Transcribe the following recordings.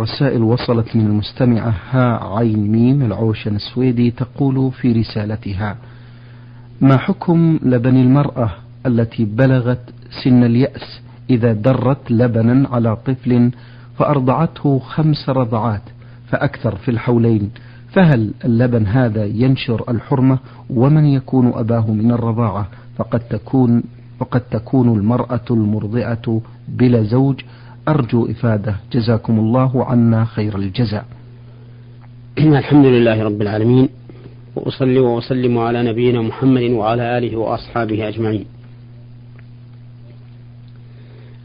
رسائل وصلت من المستمعة ها عين ميم العوشن السويدي تقول في رسالتها ما حكم لبن المرأة التي بلغت سن اليأس إذا درت لبنا على طفل فأرضعته خمس رضعات فأكثر في الحولين؟ فهل اللبن هذا ينشر الحرمة ومن يكون أباه من الرضاعة؟ فقد تكون وقد تكون المرأة المرضعة بلا زوج أرجو إفادة. جزاكم الله عنا خير الجزاء. الحمد لله رب العالمين وأصلي وأسلم على نبينا محمد وعلى آله وأصحابه أجمعين.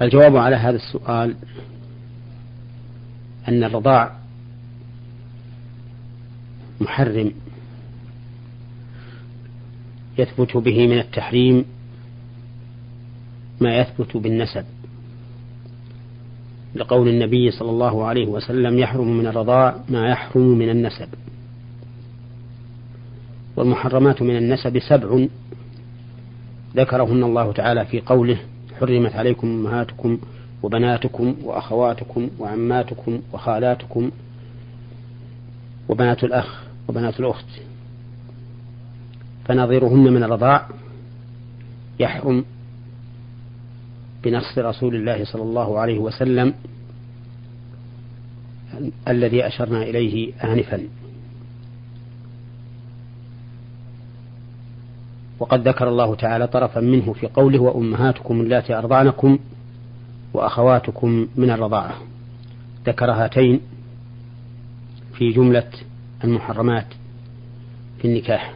الجواب على هذا السؤال أن الرضاع محرم. يثبت به من التحريم ما يثبت بالنسب. لقول النبي صلى الله عليه وسلم يحرم من الرضاع ما يحرم من النسب. والمحرمات من النسب سبع ذكرهن الله تعالى في قوله حرمت عليكم أمهاتكم وبناتكم وأخواتكم وعماتكم وخالاتكم وبنات الأخ وبنات الأخت. فنظيرهن من الرضاع يحرم بنص رسول الله صلى الله عليه وسلم الذي أشرنا إليه آنفا. وقد ذكر الله تعالى طرفا منه في قوله وأمهاتكم اللاتي أرضعنكم وأخواتكم من الرضاعة ذكر هاتين في جملة المحرمات في النكاح.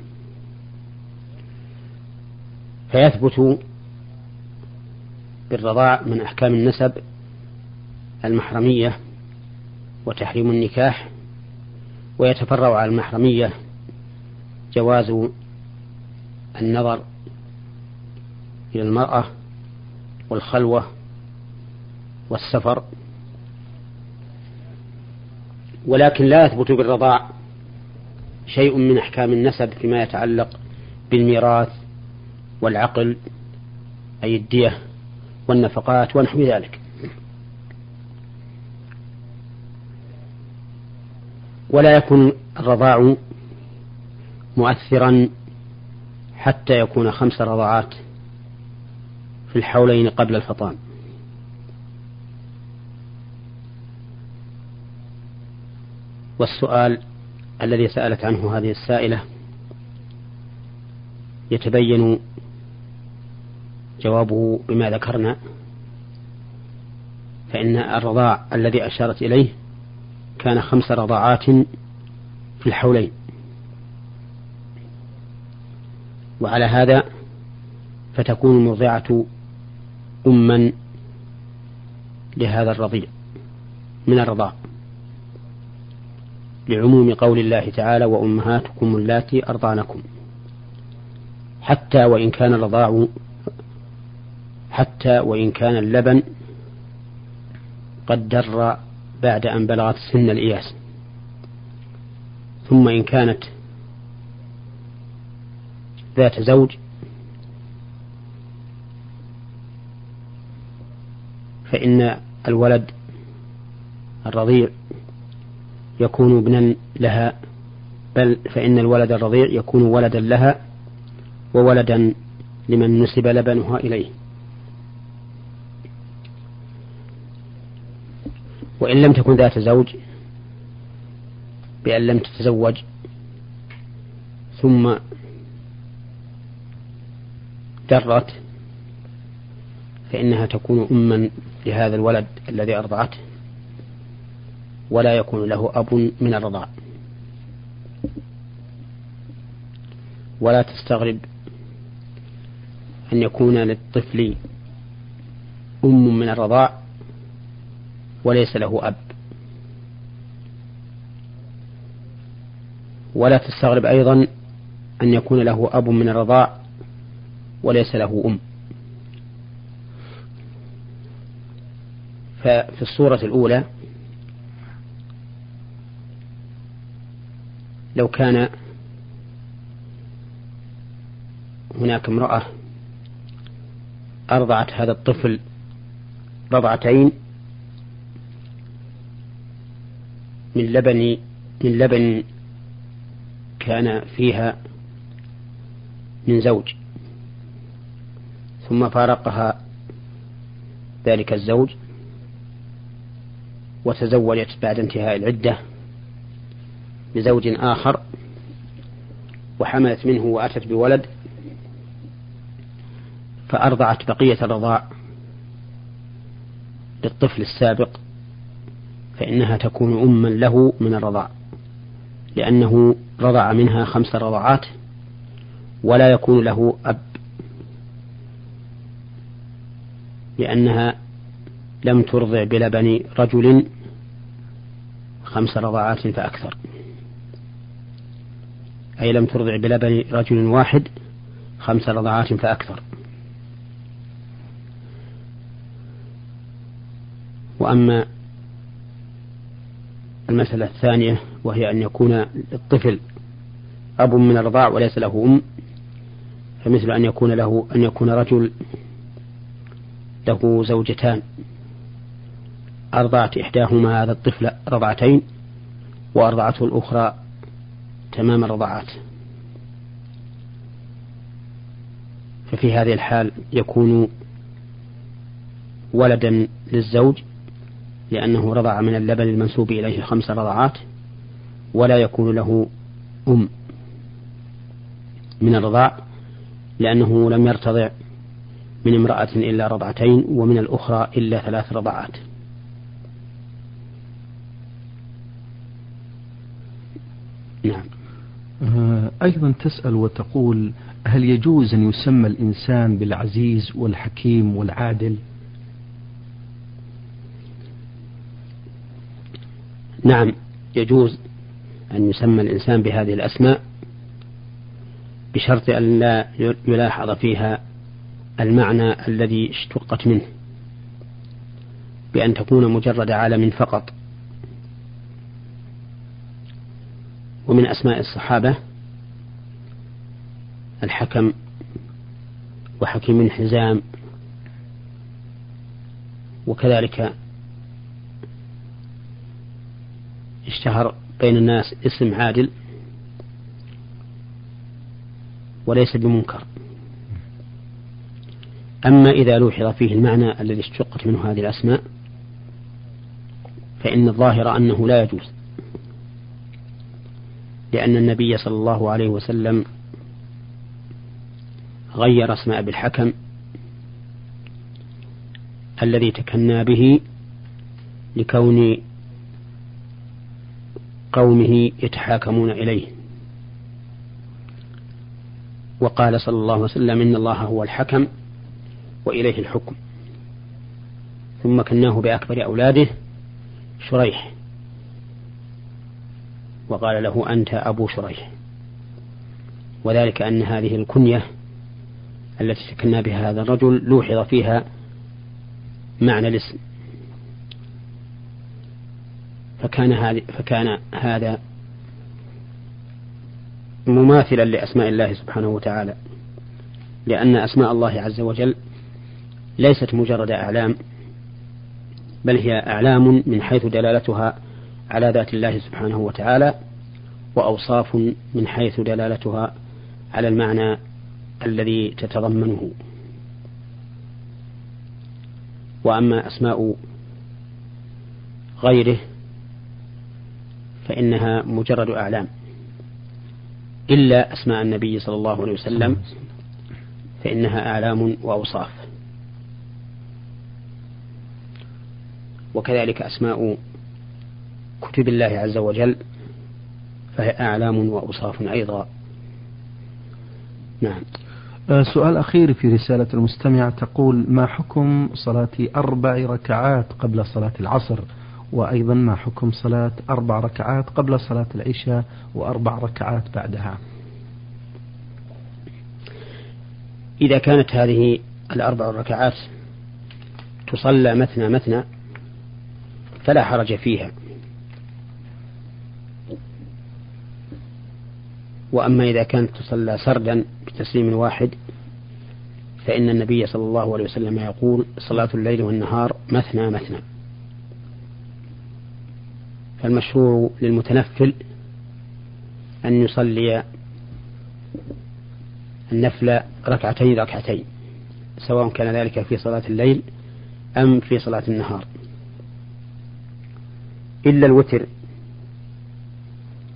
فيثبت بالرضاع من أحكام النسب المحرمية وتحريم النكاح ويتفرع على المحرمية جواز النظر إلى المرأة والخلوة والسفر. ولكن لا يثبت بالرضاع شيء من أحكام النسب فيما يتعلق بالميراث والعقل أي الدية. والنفقات ونحو ذلك. ولا يكون الرضاع مؤثرا حتى يكون خمس رضعات في الحولين قبل الفطام. والسؤال الذي سألت عنه هذه السائلة يتبين جوابه بما ذكرنا فإن الرضاع الذي أشارت إليه كان خمس رضاعات في الحولين. وعلى هذا فتكون المرضعة أما لهذا الرضيع من الرضاع. لعموم قول الله تعالى وأمهاتكم اللاتي أرضعنكم حتى وإن كان الرضاع حتى وإن كان اللبن قد در بعد أن بلغت سن الإياس. ثم إن كانت ذات زوج فإن الولد الرضيع يكون ابنا لها بل فإن الولد الرضيع يكون ولدا لها وولدا لمن نسب لبنها إليه. وإن لم تكن ذات زوج بأن لم تتزوج ثم درت فإنها تكون أما لهذا الولد الذي أرضعته ولا يكون له أب من الرضاع. ولا تستغرب أن يكون للطفل أم من الرضاع وليس له أب. ولا تستغرب أيضا أن يكون له أب من الرضاع وليس له أم. ففي الصورة الأولى لو كان هناك امرأة أرضعت هذا الطفل رضعتين من لبن من لبن كان فيها من زوج. ثم فارقها ذلك الزوج وتزوجت بعد انتهاء العدة بزوج آخر وحملت منه وأتت بولد فأرضعت بقية الرضاع للطفل السابق فإنها تكون أما له من الرضاع لأنه رضع منها خمس رضعات ولا يكون له أب لأنها لم ترضع بلبن رجل خمس رضعات فأكثر أي لم ترضع بلبن رجل واحد خمس رضعات فأكثر. وأما المسألة الثانية وهي أن يكون الطفل أب من الرضاع وليس له أم فمثل أن يكون له أن يكون رجل له زوجتان. أرضعت إحداهما هذا الطفل رضعتين وأرضعته الأخرى تمام الرضعات ففي هذه الحال يكون ولدا للزوج لأنه رضع من اللبن المنسوب إليه خمس رضعات ولا يكون له أم من الرضاع لأنه لم يرتضع من امرأة إلا رضعتين ومن الأخرى إلا ثلاث رضعات. نعم. آه، أيضا تسأل وتقول هل يجوز أن يسمى الإنسان بالعزيز والحكيم والعادل؟ نعم يجوز أن يسمى الإنسان بهذه الأسماء بشرط أن لا يلاحظ فيها المعنى الذي اشتقت منه بأن تكون مجرد عالم فقط. ومن أسماء الصحابة الحكم وحكيم حزام وكذلك اشتهر بين الناس اسم عادل وليس بمنكر. أما إذا لوحظ فيه المعنى الذي اشتقت منه هذه الأسماء فإن الظاهر أنه لا يجوز. لأن النبي صلى الله عليه وسلم غير اسم أبي الحكم الذي تكنى به لكون قومه يتحاكمون إليه. وقال صلى الله عليه وسلم إن الله هو الحكم وإليه الحكم. ثم كناه بأكبر أولاده شريح. وقال له أنت أبو شريح. وذلك أن هذه الكنية التي تكنى بها هذا الرجل لوحظ فيها معنى الاسم. فكان هذا فكان هذا مماثلا لأسماء الله سبحانه وتعالى. لأن أسماء الله عز وجل ليست مجرد أعلام بل هي أعلام من حيث دلالتها على ذات الله سبحانه وتعالى وأوصاف من حيث دلالتها على المعنى الذي تتضمنه. وأما أسماء غيره فإنها مجرد أعلام. إلا أسماء النبي صلى الله عليه وسلم فإنها أعلام وأوصاف. وكذلك أسماء كتب الله عز وجل فهي أعلام وأوصاف أيضا. نعم. آه، سؤال أخير في رسالة المستمع تقول ما حكم صلاة أربع ركعات قبل صلاة العصر؟ وأيضا ما حكم صلاة أربع ركعات قبل صلاة العشاء وأربع ركعات بعدها. إذا كانت هذه الأربع ركعات تصلى مثنى مثنى فلا حرج فيها. وأما إذا كانت تصلى سردا بتسليم واحد فإن النبي صلى الله عليه وسلم يقول صلاة الليل والنهار مثنى مثنى. فالمشروع للمتنفل أن يصلي النفل ركعتين ركعتين سواء كان ذلك في صلاة الليل أم في صلاة النهار. إلا الوتر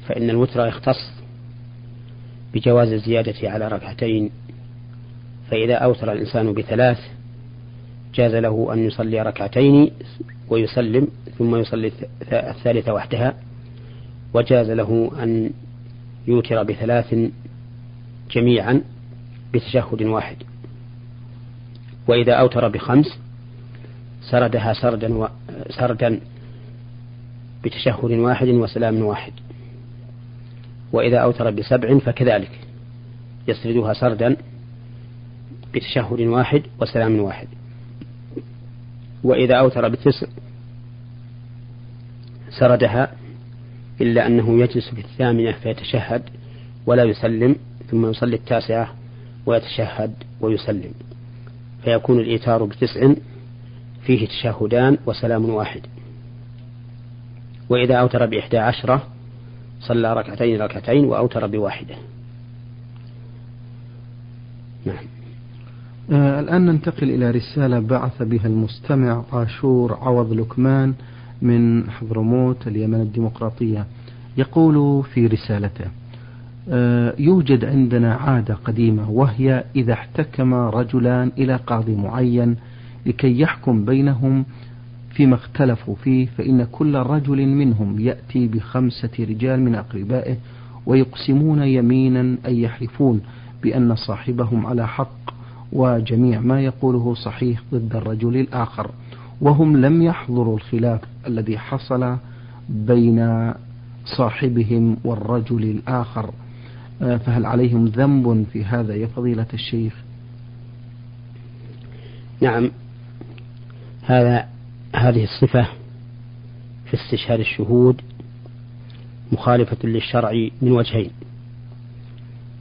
فإن الوتر يختص بجواز الزيادة على ركعتين فإذا أوتر الإنسان بثلاث جاز له أن يصلي ركعتين ويسلم ثم يصلي الثالثة وحدها. وجاز له أن يوتر بثلاث جميعا بتشهد واحد. وإذا أوتر بخمس سردها سردا و... سردا بتشهد واحد وسلام واحد. وإذا أوتر بسبع فكذلك يسردها سردا بتشهد واحد وسلام واحد. وإذا أوتر بتسع سردها إلا أنه يجلس في الثامنة فيتشهد ولا يسلم ثم يصلي التاسعة ويتشهد ويسلم. فيكون الإيتار بتسع فيه تشهدان وسلام واحد. وإذا أوتر بإحدى عشرة صلى ركعتين ركعتين وأوتر بواحدة. نعم. آه الآن ننتقل إلى رسالة بعث بها المستمع عاشور عوض لكمان من حضرموت اليمن الديمقراطية. يقول في رسالته آه يوجد عندنا عادة قديمة وهي إذا احتكم رجلان إلى قاضي معين لكي يحكم بينهم فيما اختلفوا فيه فإن كل رجل منهم يأتي بخمسة رجال من أقربائه ويقسمون يمينا أن يحلفون بأن صاحبهم على حق وجميع ما يقوله صحيح ضد الرجل الآخر وهم لم يحضروا الخلاف الذي حصل بين صاحبهم والرجل الآخر. آه، فهل عليهم ذنب في هذا يا فضيلة الشيخ؟ نعم. هذا هذه الصفة في استشهاد الشهود مخالفة للشرع من وجهين.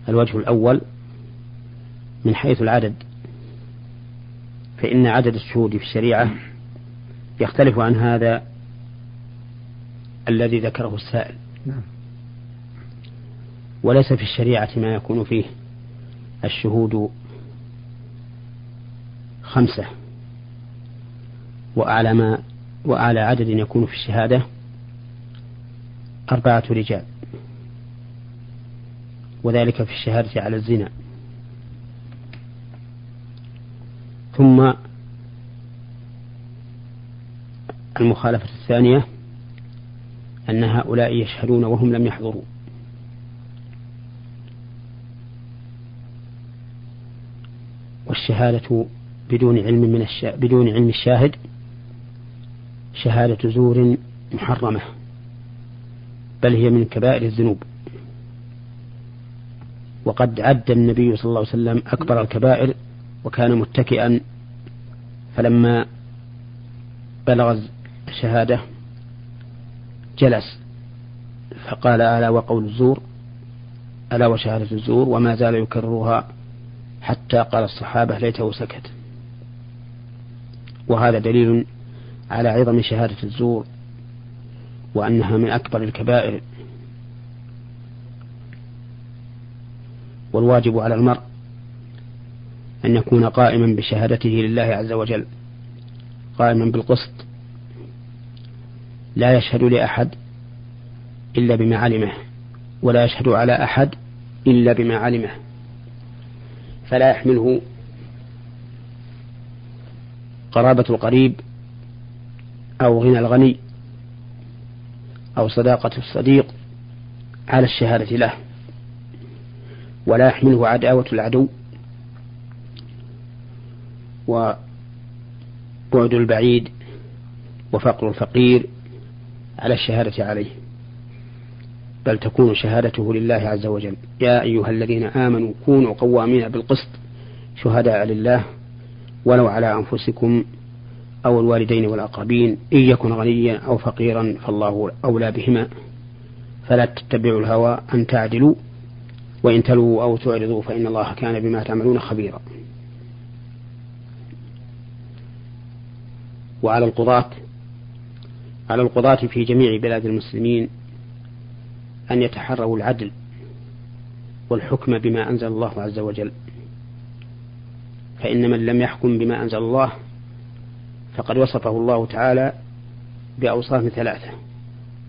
الوجه الأول من حيث العدد. فإن عدد الشهود في الشريعة يختلف عن هذا الذي ذكره السائل. نعم. وليس في الشريعة ما يكون فيه الشهود خمسة. وأعلى ما وأعلى عدد يكون في الشهادة أربعة رجال. وذلك في الشهادة على الزنا. ثم المخالفة الثانية أن هؤلاء يشهدون وهم لم يحضروا. والشهادة بدون علم من الشا... بدون علم الشاهد شهادة زور محرمة بل هي من كبائر الذنوب. وقد عد النبي صلى الله عليه وسلم أكبر الكبائر وكان متكئا فلما بلغ الشهادة جلس فقال ألا وقول الزور؟ ألا وشهادة الزور؟ وما زال يكررها حتى قال الصحابة ليته سكت وهذا دليل على عظم شهادة الزور وأنها من أكبر الكبائر والواجب على المرء أن يكون قائما بشهادته لله عز وجل قائما بالقسط لا يشهد لأحد إلا بما علمه ولا يشهد على أحد إلا بما علمه فلا يحمله قرابة القريب أو غنى الغني أو صداقة الصديق على الشهادة له ولا يحمله عداوة العدو وبعد البعيد وفقر الفقير على الشهادة عليه. بل تكون شهادته لله عز وجل. يا أيها الذين آمنوا كونوا قوامين بالقسط شهداء لله ولو على أنفسكم أو الوالدين والأقربين. إن يكن غنيا أو فقيرا فالله أولى بهما. فلا تتبعوا الهوى أن تعدلوا. وإن تلووا أو تعرضوا فإن الله كان بما تعملون خبيرا. وعلى القضاة على القضاة في جميع بلاد المسلمين أن يتحروا العدل والحكم بما أنزل الله عز وجل. فإن من لم يحكم بما أنزل الله فقد وصفه الله تعالى بأوصاف ثلاثة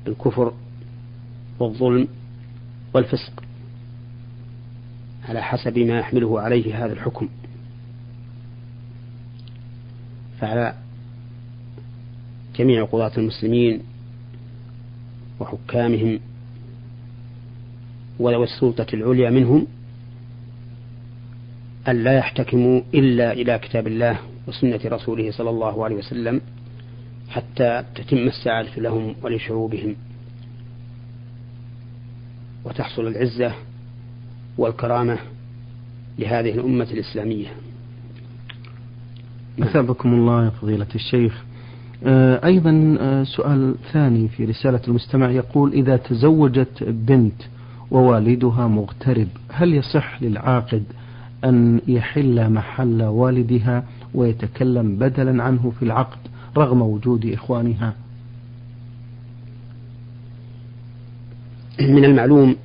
الكفر والظلم والفسق على حسب ما يحمله عليه هذا الحكم. فعلى جميع قضاة المسلمين وحكامهم وذوي السلطة العليا منهم أن لا يحتكموا إلا إلى كتاب الله وسنة رسوله صلى الله عليه وسلم حتى تتم السعادة لهم ولشعوبهم. وتحصل العزة والكرامة لهذه الأمة الإسلامية. أثابكم الله يا فضيلة الشيخ. أيضا آه، سؤال ثاني في رسالة المستمع يقول إذا تزوجت بنت ووالدها مغترب هل يصح للعاقد أن يحل محل والدها ويتكلم بدلا عنه في العقد رغم وجود إخوانها؟ من المعلوم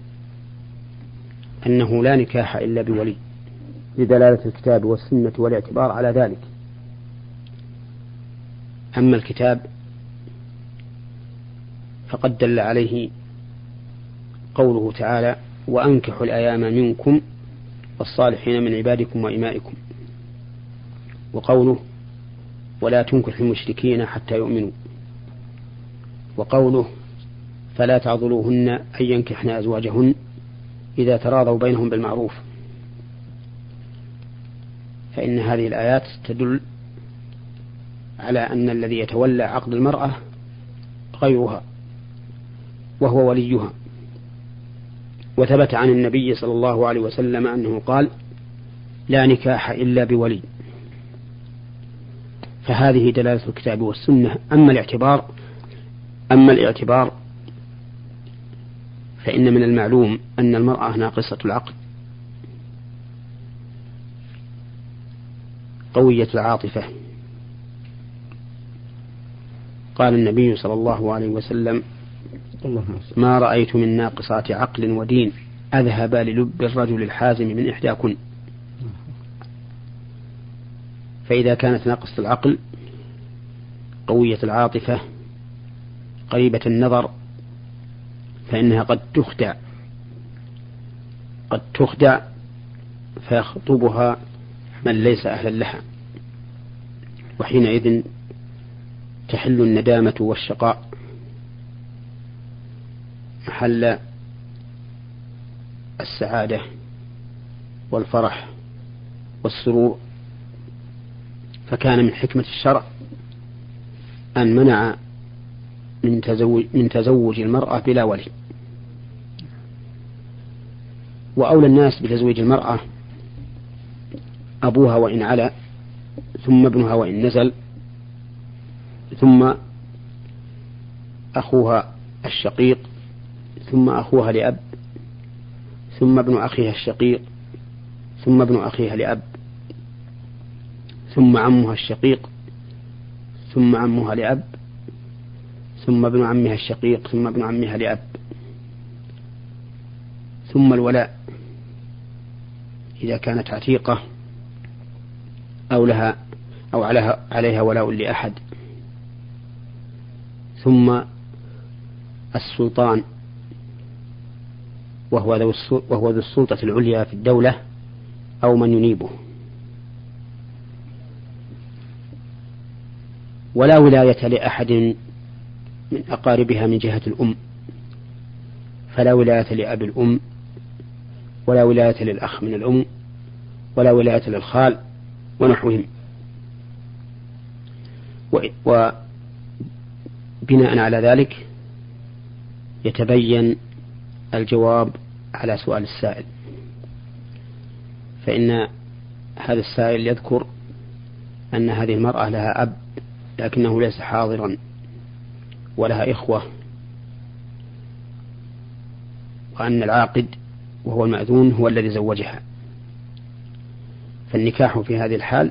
أنه لا نكاح إلا بولي. لدلالة الكتاب والسنة والاعتبار على ذلك. أما الكتاب فقد دل عليه قوله تعالى وأنكحوا الأيام منكم والصالحين من عبادكم وإمائكم. وقوله ولا تنكح المشركين حتى يؤمنوا. وقوله فلا تعضلوهن أن ينكحن أزواجهن إذا تراضوا بينهم بالمعروف. فإن هذه الآيات تدل على أن الذي يتولى عقد المرأة غيرها وهو وليها. وثبت عن النبي صلى الله عليه وسلم أنه قال لا نكاح إلا بولي. فهذه دلالة الكتاب والسنة. أما الاعتبار أما الاعتبار فإن من المعلوم أن المرأة ناقصة العقل قوية العاطفة. قال النبي صلى الله عليه وسلم ما رأيت من ناقصات عقل ودين أذهب للب الرجل الحازم من إحداكن. فإذا كانت ناقصة العقل قوية العاطفة قريبة النظر فإنها قد تخدع قد تخدع فيخطبها من ليس أهلا لها. وحينئذ تحل الندامة والشقاء. محل السعادة والفرح والسرور. فكان من حكمة الشرع أن منع من تزوج, من تزوج المرأة بلا ولي. وأولى الناس بتزويج المرأة أبوها وإن علا ثم ابنها وإن نزل. ثم أخوها الشقيق ثم أخوها لأب ثم ابن أخيها الشقيق ثم ابن أخيها لأب ثم عمها الشقيق ثم عمها لأب ثم ابن عمها الشقيق ثم ابن عمها لأب ثم الولاء إذا كانت عتيقة أو لها أو عليها, ولاء لأحد. ثم السلطان وهو ذو وهو ذو السلطة العليا في الدولة أو من ينيبه. ولا ولاية لأحد من أقاربها من جهة الأم فلا ولاية لأب الأم ولا ولاية للأخ من الأم ولا ولاية للخال ونحوهم. وبناء على ذلك يتبين الجواب على سؤال السائل. فإن هذا السائل يذكر أن هذه المرأة لها أب لكنه ليس حاضرا ولها إخوة وأن العاقد وهو المأذون هو الذي زوجها. فالنكاح في هذه الحال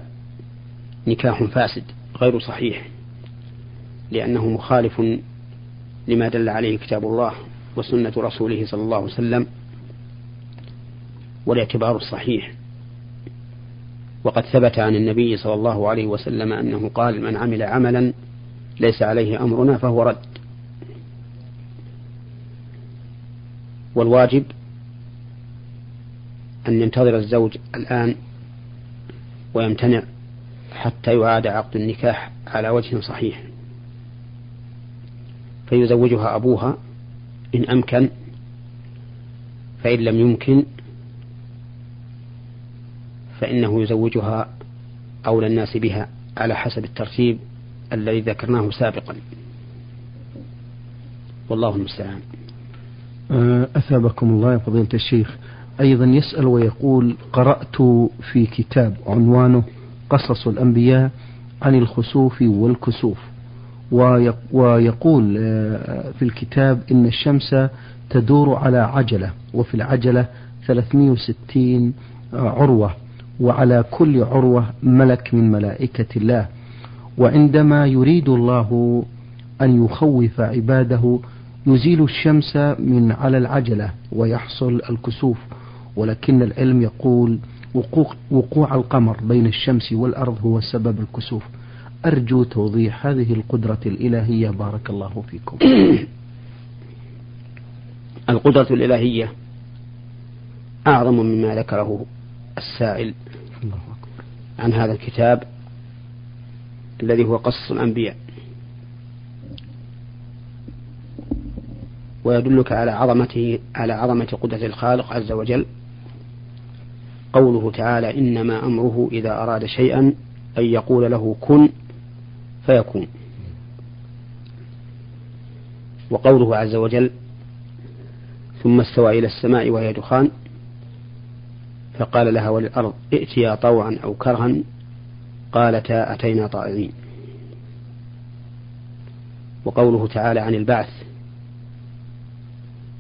نكاح فاسد غير صحيح. لأنه مخالف لما دل عليه كتاب الله وسنة رسوله صلى الله عليه وسلم والاعتبار الصحيح. وقد ثبت عن النبي صلى الله عليه وسلم أنه قال من عمل عملا ليس عليه أمرنا فهو رد. والواجب أن ينتظر الزوج الآن ويمتنع حتى يعاد عقد النكاح على وجه صحيح. فيزوجها أبوها إن أمكن فإن لم يمكن فإنه يزوجها أولى الناس بها على حسب الترتيب الذي ذكرناه سابقا. والله المستعان. أه، أثابكم الله يا فضيلة الشيخ. أيضا يسأل ويقول قرأت في كتاب عنوانه قصص الأنبياء عن الخسوف والكسوف. ويقول أه، في الكتاب إن الشمس تدور على عجلة وفي العجلة 360 عروة وعلى كل عروة ملك من ملائكة الله. وعندما يريد الله أن يخوف عباده يزيل الشمس من على العجلة ويحصل الكسوف. ولكن العلم يقول وقوع القمر بين الشمس والأرض هو سبب الكسوف. أرجو توضيح هذه القدرة الإلهية. بارك الله فيكم. القدرة الإلهية أعظم مما ذكره السائل عن هذا الكتاب الذي هو قصص الأنبياء. ويدلك على عظمته على عظمة قدرة الخالق عز وجل. قوله تعالى إنما أمره إذا أراد شيئا أن يقول له كن. فيكون. وقوله عز وجل ثم استوى إلى السماء وهي دخان فقال لها وللأرض ائتيا طوعا أو كرها قالتا أتينا طائعين. وقوله تعالى عن البعث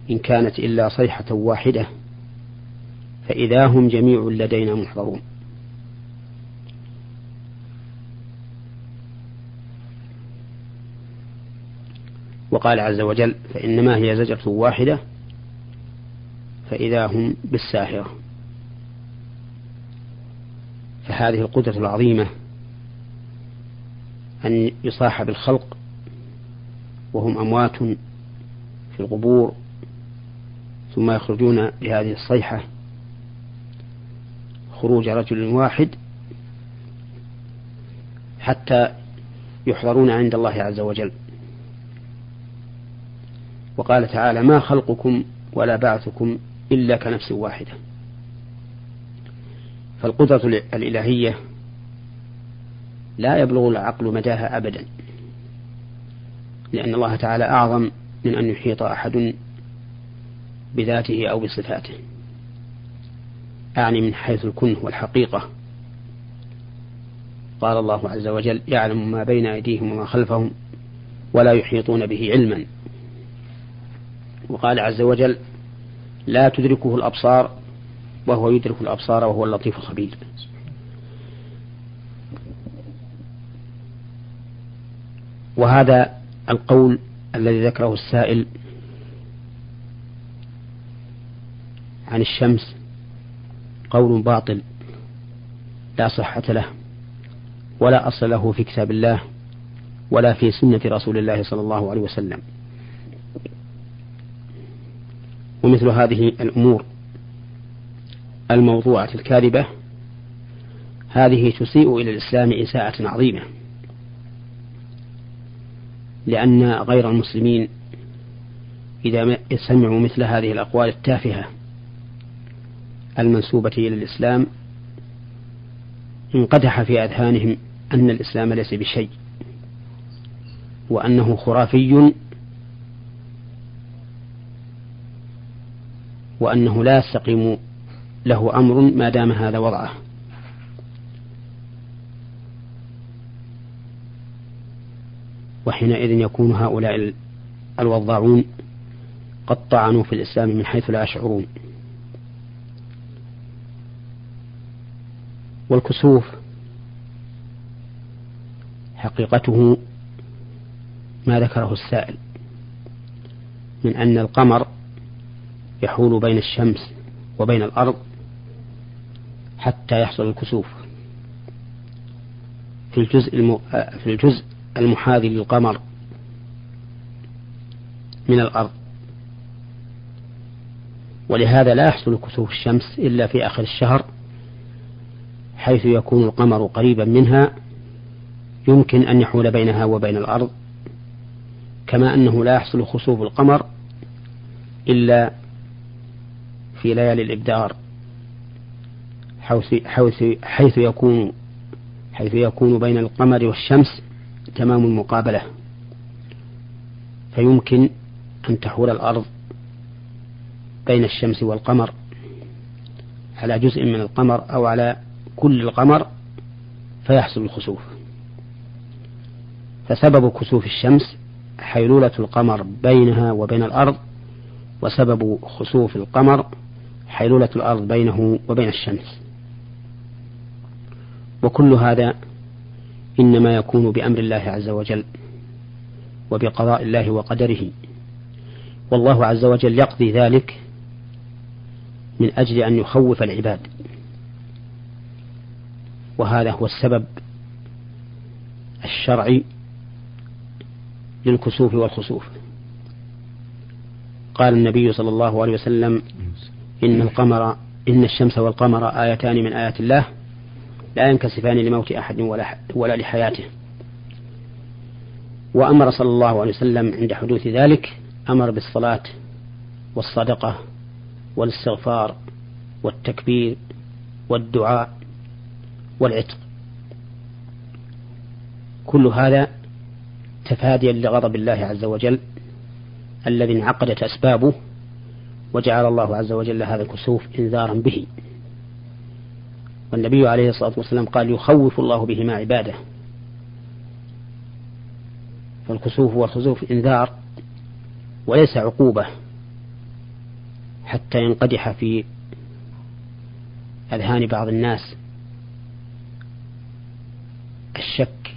إن كانت إلا صيحة واحدة فإذا هم جميع لدينا محضرون. وقال عز وجل فإنما هي زجرة واحدة فإذا هم بالساهرة فهذه القدرة العظيمة أن يصاح بالخلق وهم أموات في القبور ثم يخرجون بهذه الصيحة خروج رجل واحد حتى يحضرون عند الله عز وجل. وقال تعالى ما خلقكم ولا بعثكم إلا كنفس واحدة. فالقدرة الإلهية لا يبلغ العقل مداها أبدا لأن الله تعالى أعظم من أن يحيط أحد بذاته أو بصفاته. أعني من حيث الكنه والحقيقة. قال الله عز وجل يعلم ما بين أيديهم وما خلفهم ولا يحيطون به علما. وقال عز وجل لا تدركه الأبصار وهو يدرك الأبصار وهو اللطيف الخبير. وهذا القول الذي ذكره السائل عن الشمس قول باطل لا صحة له ولا أصل له في كتاب الله ولا في سنة رسول الله صلى الله عليه وسلم. ومثل هذه الأمور الموضوعة الكاذبة هذه تسيء إلى الإسلام إساءة عظيمة لأن غير المسلمين إذا سمعوا مثل هذه الأقوال التافهة المنسوبة إلى الإسلام انقدح في أذهانهم أن الإسلام ليس بشيء وأنه خرافي وأنه لا يستقيم له أمر ما دام هذا وضعه. وحينئذ يكون هؤلاء الوضاعون قد طعنوا في الإسلام من حيث لا يشعرون. والكسوف حقيقته ما ذكره السائل من أن القمر يحول بين الشمس وبين الأرض حتى يحصل الكسوف في الجزء. في الجزء المحاذي للقمر من الأرض ولهذا لا يحصل كسوف الشمس إلا في آخر الشهر حيث يكون القمر قريبا منها يمكن أن يحول بينها وبين الأرض كما أنه لا يحصل خسوف القمر إلا في ليالي الإبدار حيث, حيث, حيث يكون حيث يكون بين القمر والشمس تمام المقابلة. فيمكن أن تحول الأرض بين الشمس والقمر على جزء من القمر أو على كل القمر فيحصل الخسوف. فسبب كسوف الشمس حيلولة القمر بينها وبين الأرض وسبب خسوف القمر حيلولة الأرض بينه وبين الشمس. وكل هذا إنما يكون بأمر الله عز وجل وبقضاء الله وقدره. والله عز وجل يقضي ذلك من أجل أن يخوف العباد. وهذا هو السبب الشرعي للكسوف والخسوف. قال النبي صلى الله عليه وسلم إن القمر إن الشمس والقمر آيتان من آيات الله لا ينكسفان لموت أحد ولا, ولا لحياته. وأمر صلى الله عليه وسلم عند حدوث ذلك أمر بالصلاة والصدقة والاستغفار والتكبير والدعاء والعتق. كل هذا تفاديا لغضب الله عز وجل الذي انعقدت أسبابه وجعل الله عز وجل هذا الكسوف إنذارا به. والنبي عليه الصلاة والسلام قال يخوف الله بهما عباده. فالكسوف والخسوف إنذار وليس عقوبة حتى ينقدح في أذهان بعض الناس الشك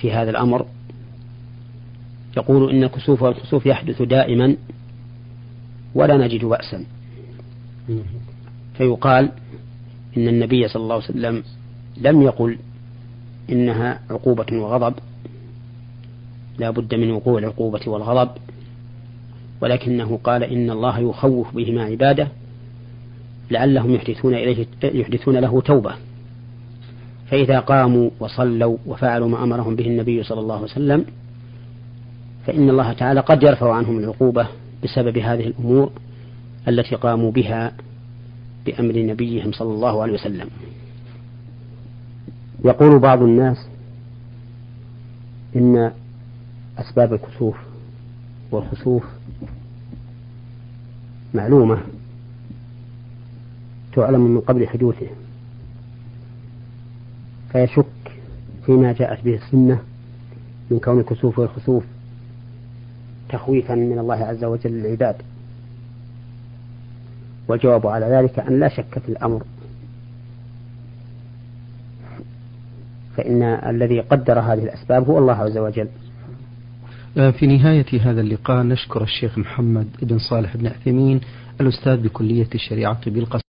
في هذا الأمر. يقول إن الكسوف والخسوف يحدث دائما ولا نجد بأسا. فيقال إن النبي صلى الله عليه وسلم لم يقل إنها عقوبة وغضب. لا بد من وقوع العقوبة والغضب. ولكنه قال إن الله يخوف بهما عباده لعلهم يحدثون إليه يحدثون له توبة. فإذا قاموا وصلوا وفعلوا ما أمرهم به النبي صلى الله عليه وسلم فإن الله تعالى قد يرفع عنهم العقوبة بسبب هذه الأمور التي قاموا بها بأمر نبيهم صلى الله عليه وسلم. يقول بعض الناس إن أسباب الكسوف والخسوف معلومة تعلم من قبل حدوثه فيشك فيما جاءت به السنة من كون الكسوف والخسوف. تخويفا من الله عز وجل للعباد. والجواب على ذلك أن لا شك في الأمر. فإن الذي قدر هذه الأسباب هو الله عز وجل. آه، في نهاية هذا اللقاء نشكر الشيخ محمد بن صالح بن عثيمين الأستاذ بكلية الشريعة بالقصر